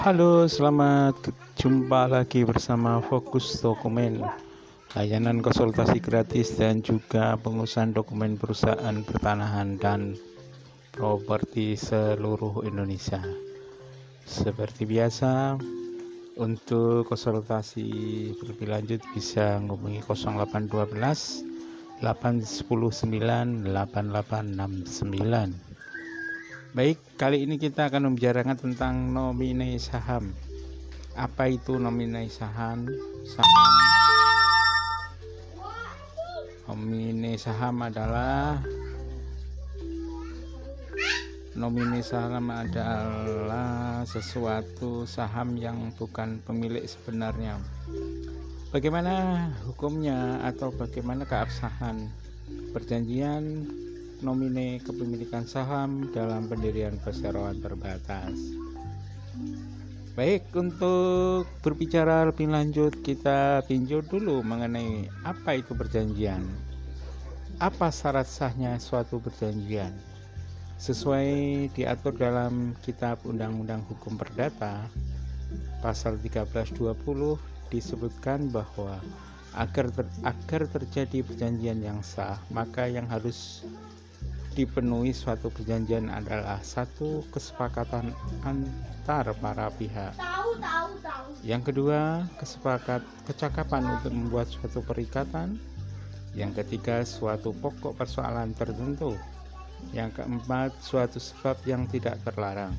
Halo, selamat jumpa lagi bersama Fokus Dokumen, layanan konsultasi gratis dan juga pengurusan dokumen perusahaan pertanahan dan properti seluruh Indonesia. Seperti biasa, untuk konsultasi lebih lanjut bisa menghubungi 0812 810 9 8869 Baik, kali ini kita akan membicarakan tentang nominai saham. Apa itu nominai saham? Saham Nominai saham adalah nominai saham adalah sesuatu saham yang bukan pemilik sebenarnya. Bagaimana hukumnya atau bagaimana keabsahan perjanjian nomine kepemilikan saham dalam pendirian perseroan terbatas. Baik, untuk berbicara lebih lanjut, kita tinjau dulu mengenai apa itu perjanjian. Apa syarat sahnya suatu perjanjian? Sesuai diatur dalam Kitab Undang-Undang Hukum Perdata, pasal 1320 disebutkan bahwa agar ter, agar terjadi perjanjian yang sah, maka yang harus dipenuhi suatu perjanjian adalah satu kesepakatan antar para pihak. Yang kedua, kesepakat kecakapan untuk membuat suatu perikatan. Yang ketiga, suatu pokok persoalan tertentu. Yang keempat, suatu sebab yang tidak terlarang.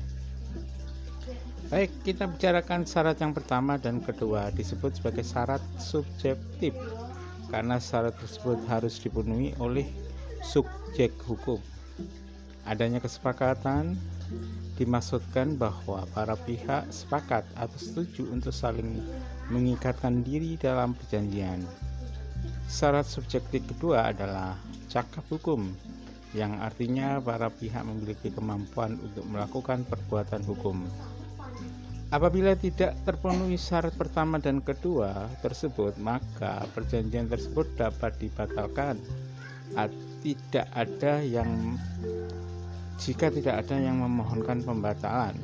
Baik, kita bicarakan syarat yang pertama dan kedua disebut sebagai syarat subjektif karena syarat tersebut harus dipenuhi oleh subjek hukum. Adanya kesepakatan dimaksudkan bahwa para pihak sepakat atau setuju untuk saling mengikatkan diri dalam perjanjian. Syarat subjektif kedua adalah cakap hukum, yang artinya para pihak memiliki kemampuan untuk melakukan perbuatan hukum. Apabila tidak terpenuhi syarat pertama dan kedua tersebut, maka perjanjian tersebut dapat dibatalkan tidak ada yang jika tidak ada yang memohonkan pembatalan.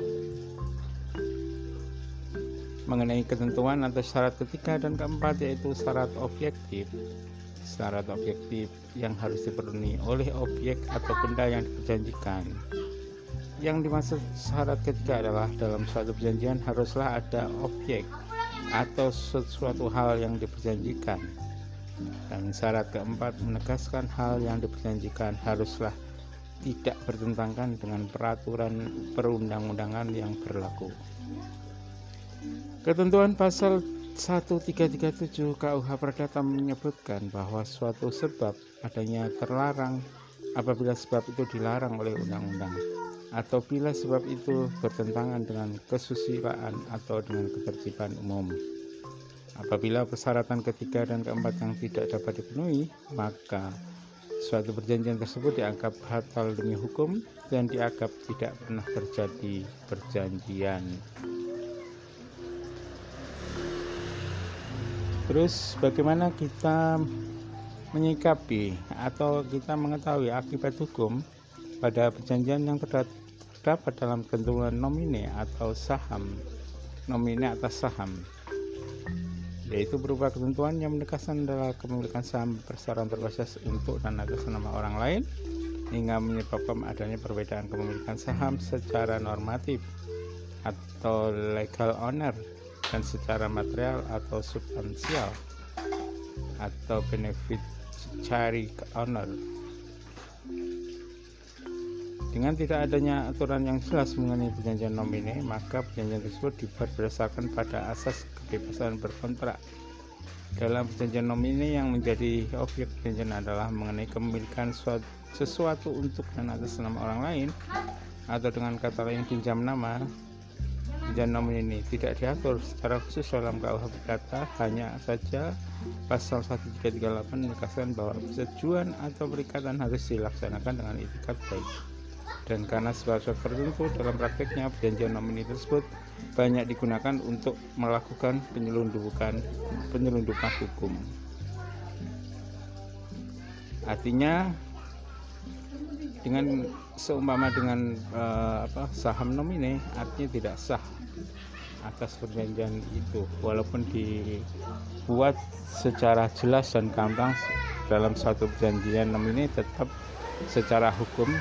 Mengenai ketentuan atau syarat ketiga dan keempat yaitu syarat objektif. Syarat objektif yang harus dipenuhi oleh objek atau benda yang diperjanjikan. Yang dimaksud syarat ketiga adalah dalam suatu perjanjian haruslah ada objek atau sesuatu hal yang diperjanjikan dan syarat keempat menegaskan hal yang diperjanjikan haruslah tidak bertentangan dengan peraturan perundang-undangan yang berlaku. Ketentuan pasal 1337 KUH Perdata menyebutkan bahwa suatu sebab adanya terlarang apabila sebab itu dilarang oleh undang-undang atau bila sebab itu bertentangan dengan kesusilaan atau dengan ketertiban umum. Apabila persyaratan ketiga dan keempat yang tidak dapat dipenuhi, maka suatu perjanjian tersebut dianggap batal demi hukum dan dianggap tidak pernah terjadi perjanjian. Terus bagaimana kita menyikapi atau kita mengetahui akibat hukum pada perjanjian yang terdapat dalam ketentuan nomine atau saham nomine atas saham yaitu berupa ketentuan yang menegaskan adalah kepemilikan saham perseroan terbatas untuk dan atas nama orang lain hingga menyebabkan adanya perbedaan kepemilikan saham secara normatif atau legal owner dan secara material atau substansial atau benefit cari owner dengan tidak adanya aturan yang jelas mengenai perjanjian nomine, maka perjanjian tersebut dibuat berdasarkan pada asas kebebasan berkontrak. Dalam perjanjian nomine yang menjadi objek perjanjian adalah mengenai kepemilikan sesuatu untuk dan atas nama orang lain atau dengan kata lain pinjam nama perjanjian nomine ini tidak diatur secara khusus dalam KUH berkata hanya saja pasal 1338 menegaskan bahwa persetujuan atau perikatan harus dilaksanakan dengan itikat baik dan karena sebab-sebab tertentu dalam prakteknya perjanjian nomini tersebut banyak digunakan untuk melakukan penyelundupan penyelundupan hukum. Artinya dengan seumpama dengan uh, apa saham nomine artinya tidak sah atas perjanjian itu walaupun dibuat secara jelas dan gampang dalam satu perjanjian ini tetap secara hukum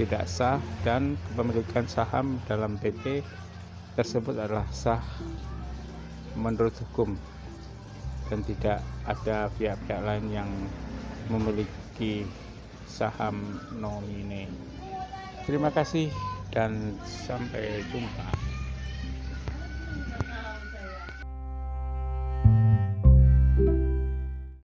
tidak sah dan kepemilikan saham dalam PP tersebut adalah sah menurut hukum dan tidak ada pihak-pihak lain yang memiliki saham nomine. Terima kasih dan sampai jumpa.